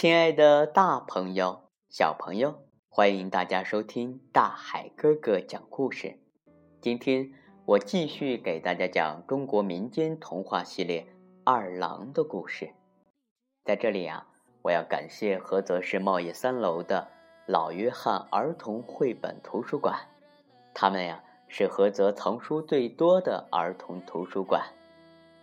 亲爱的大朋友、小朋友，欢迎大家收听大海哥哥讲故事。今天我继续给大家讲中国民间童话系列《二郎》的故事。在这里啊，我要感谢菏泽市茂业三楼的老约翰儿童绘本图书馆，他们呀是菏泽藏书最多的儿童图书馆。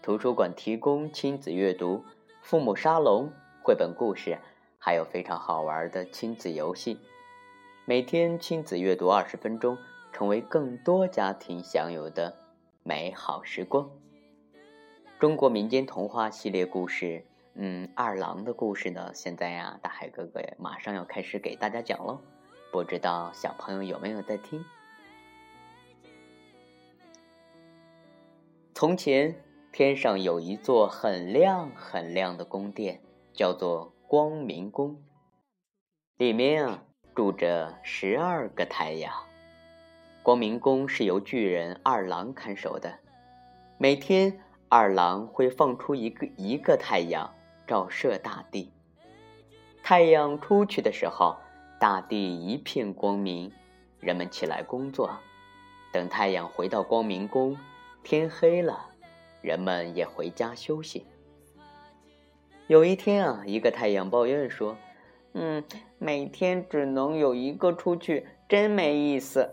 图书馆提供亲子阅读、父母沙龙。绘本故事，还有非常好玩的亲子游戏。每天亲子阅读二十分钟，成为更多家庭享有的美好时光。中国民间童话系列故事，嗯，二郎的故事呢？现在呀，大海哥哥马上要开始给大家讲喽。不知道小朋友有没有在听？从前，天上有一座很亮很亮的宫殿。叫做光明宫，里面啊住着十二个太阳。光明宫是由巨人二郎看守的，每天二郎会放出一个一个太阳，照射大地。太阳出去的时候，大地一片光明，人们起来工作。等太阳回到光明宫，天黑了，人们也回家休息。有一天啊，一个太阳抱怨说：“嗯，每天只能有一个出去，真没意思。”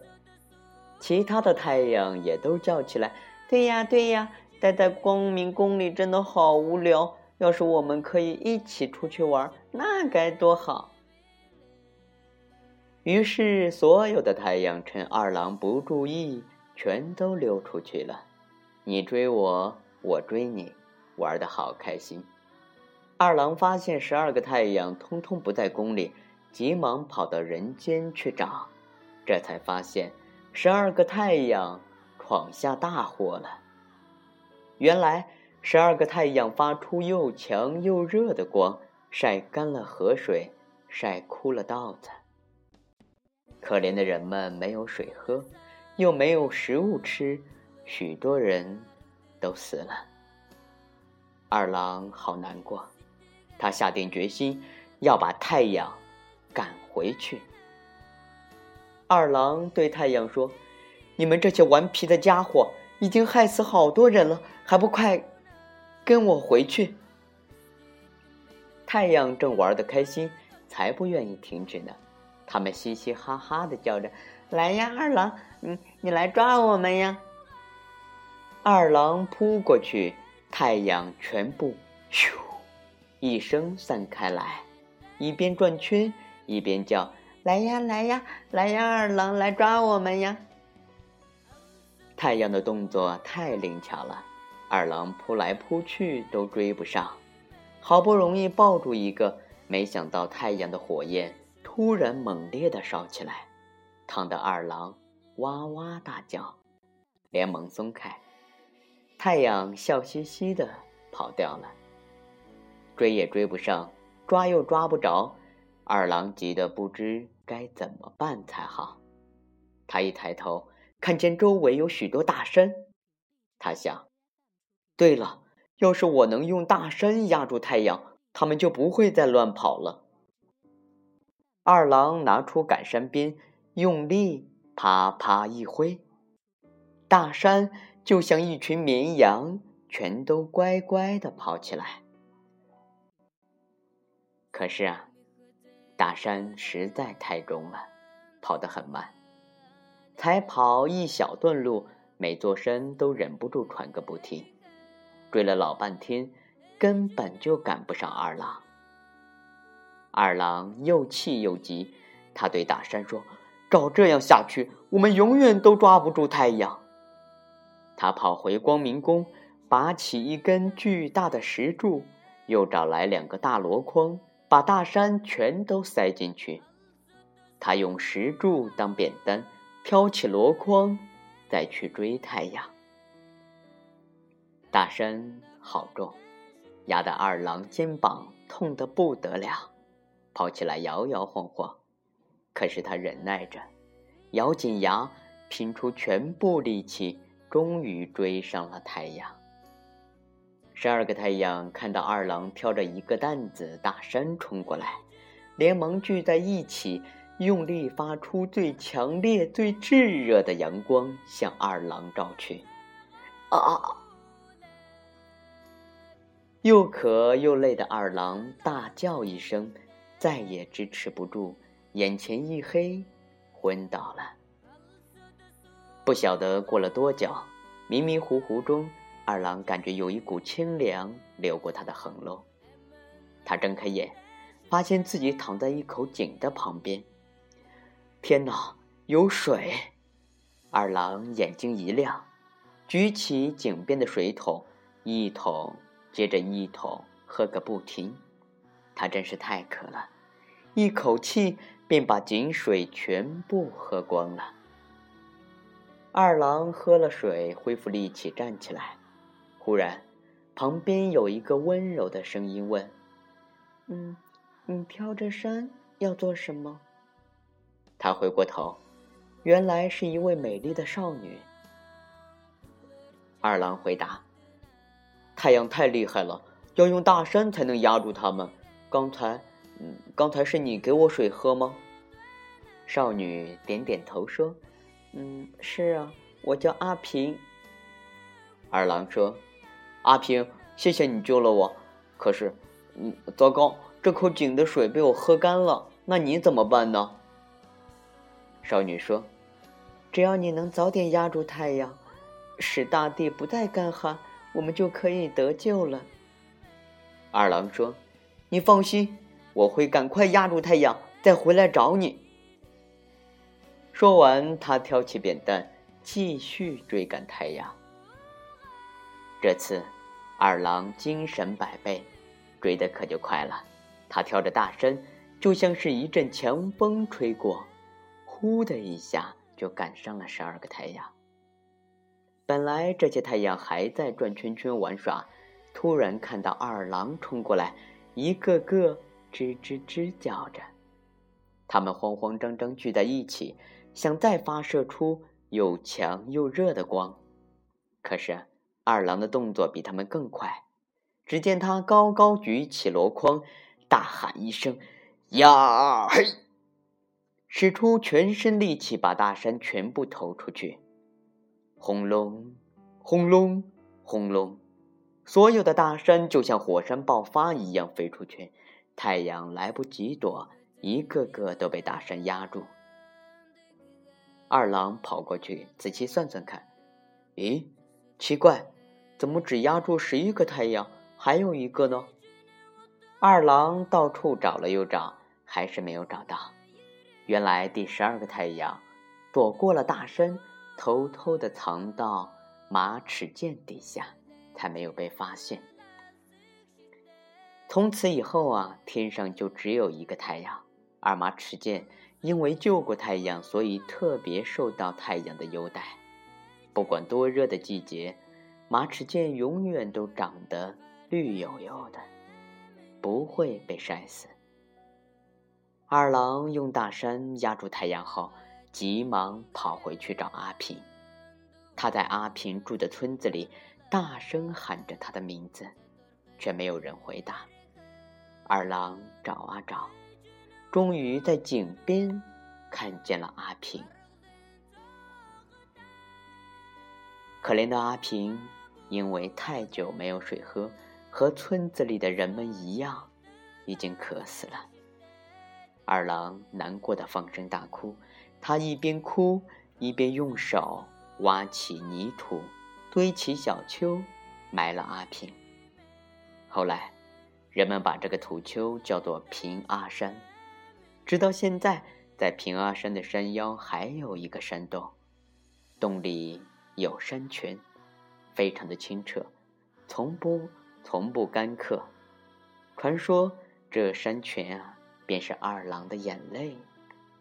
其他的太阳也都叫起来：“对呀，对呀，待在光明宫里真的好无聊。要是我们可以一起出去玩，那该多好！”于是，所有的太阳趁二郎不注意，全都溜出去了。你追我，我追你，玩的好开心。二郎发现十二个太阳通通不在宫里，急忙跑到人间去找，这才发现十二个太阳闯下大祸了。原来十二个太阳发出又强又热的光，晒干了河水，晒枯了稻子。可怜的人们没有水喝，又没有食物吃，许多人都死了。二郎好难过。他下定决心要把太阳赶回去。二郎对太阳说：“你们这些顽皮的家伙，已经害死好多人了，还不快跟我回去？”太阳正玩的开心，才不愿意停止呢。他们嘻嘻哈哈的叫着：“来呀，二郎，你你来抓我们呀！”二郎扑过去，太阳全部咻。一声散开来，一边转圈一边叫：“来呀，来呀，来呀！二郎来抓我们呀！”太阳的动作太灵巧了，二郎扑来扑去都追不上。好不容易抱住一个，没想到太阳的火焰突然猛烈的烧起来，烫得二郎哇哇大叫，连忙松开。太阳笑嘻嘻的跑掉了。追也追不上，抓又抓不着，二郎急得不知该怎么办才好。他一抬头，看见周围有许多大山，他想：对了，要是我能用大山压住太阳，他们就不会再乱跑了。二郎拿出赶山鞭，用力啪啪一挥，大山就像一群绵羊，全都乖乖的跑起来。可是啊，大山实在太重了，跑得很慢。才跑一小段路，每座山都忍不住喘个不停。追了老半天，根本就赶不上二郎。二郎又气又急，他对大山说：“照这样下去，我们永远都抓不住太阳。”他跑回光明宫，拔起一根巨大的石柱，又找来两个大箩筐。把大山全都塞进去，他用石柱当扁担，挑起箩筐，再去追太阳。大山好重，压得二郎肩膀痛得不得了，跑起来摇摇晃晃。可是他忍耐着，咬紧牙，拼出全部力气，终于追上了太阳。十二个太阳看到二郎挑着一个担子大山冲过来，连忙聚在一起，用力发出最强烈、最炙热的阳光向二郎照去。啊！又渴又累的二郎大叫一声，再也支持不住，眼前一黑，昏倒了。不晓得过了多久，迷迷糊糊中。二郎感觉有一股清凉流过他的横肉，他睁开眼，发现自己躺在一口井的旁边。天哪，有水！二郎眼睛一亮，举起井边的水桶，一桶接着一桶喝个不停。他真是太渴了，一口气便把井水全部喝光了。二郎喝了水，恢复力气，站起来。忽然，旁边有一个温柔的声音问：“嗯，你挑着山要做什么？”他回过头，原来是一位美丽的少女。二郎回答：“太阳太厉害了，要用大山才能压住它们。刚才，嗯，刚才是你给我水喝吗？”少女点点头说：“嗯，是啊，我叫阿平。”二郎说。阿平，谢谢你救了我。可是，嗯，糟糕，这口井的水被我喝干了。那你怎么办呢？少女说：“只要你能早点压住太阳，使大地不再干旱，我们就可以得救了。”二郎说：“你放心，我会赶快压住太阳，再回来找你。”说完，他挑起扁担，继续追赶太阳。这次，二郎精神百倍，追得可就快了。他挑着大身，就像是一阵强风吹过，呼的一下就赶上了十二个太阳。本来这些太阳还在转圈圈玩耍，突然看到二郎冲过来，一个个吱吱吱叫着。他们慌慌张张聚在一起，想再发射出又强又热的光，可是。二郎的动作比他们更快，只见他高高举起箩筐，大喊一声：“呀嘿！”使出全身力气，把大山全部投出去。轰隆，轰隆，轰隆，所有的大山就像火山爆发一样飞出去。太阳来不及躲，一个个都被大山压住。二郎跑过去，仔细算算看，咦，奇怪。怎么只压住十一个太阳？还有一个呢？二郎到处找了又找，还是没有找到。原来第十二个太阳躲过了大山，偷偷的藏到马齿苋底下，才没有被发现。从此以后啊，天上就只有一个太阳。而马齿苋因为救过太阳，所以特别受到太阳的优待。不管多热的季节。马齿苋永远都长得绿油油的，不会被晒死。二郎用大山压住太阳后，急忙跑回去找阿平。他在阿平住的村子里大声喊着他的名字，却没有人回答。二郎找啊找，终于在井边看见了阿平。可怜的阿平。因为太久没有水喝，和村子里的人们一样，已经渴死了。二郎难过的放声大哭，他一边哭一边用手挖起泥土，堆起小丘，埋了阿平。后来，人们把这个土丘叫做平阿山，直到现在，在平阿山的山腰还有一个山洞，洞里有山泉。非常的清澈，从不从不干渴。传说这山泉啊，便是二郎的眼泪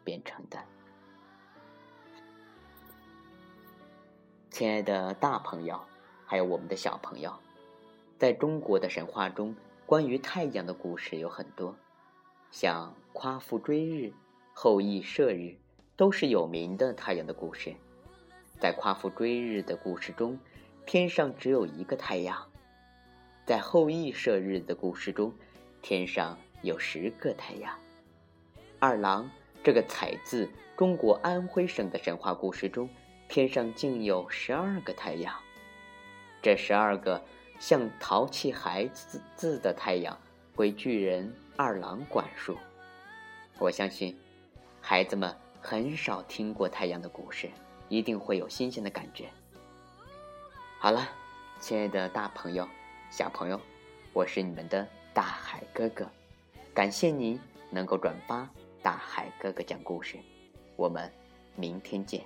变成的。亲爱的大朋友，还有我们的小朋友，在中国的神话中，关于太阳的故事有很多，像夸父追日、后羿射日，都是有名的太阳的故事。在夸父追日的故事中。天上只有一个太阳，在后羿射日的故事中，天上有十个太阳。二郎这个采自中国安徽省的神话故事中，天上竟有十二个太阳。这十二个像淘气孩子字的太阳，归巨人二郎管束。我相信，孩子们很少听过太阳的故事，一定会有新鲜的感觉。好了，亲爱的大朋友、小朋友，我是你们的大海哥哥，感谢您能够转发大海哥哥讲故事，我们明天见。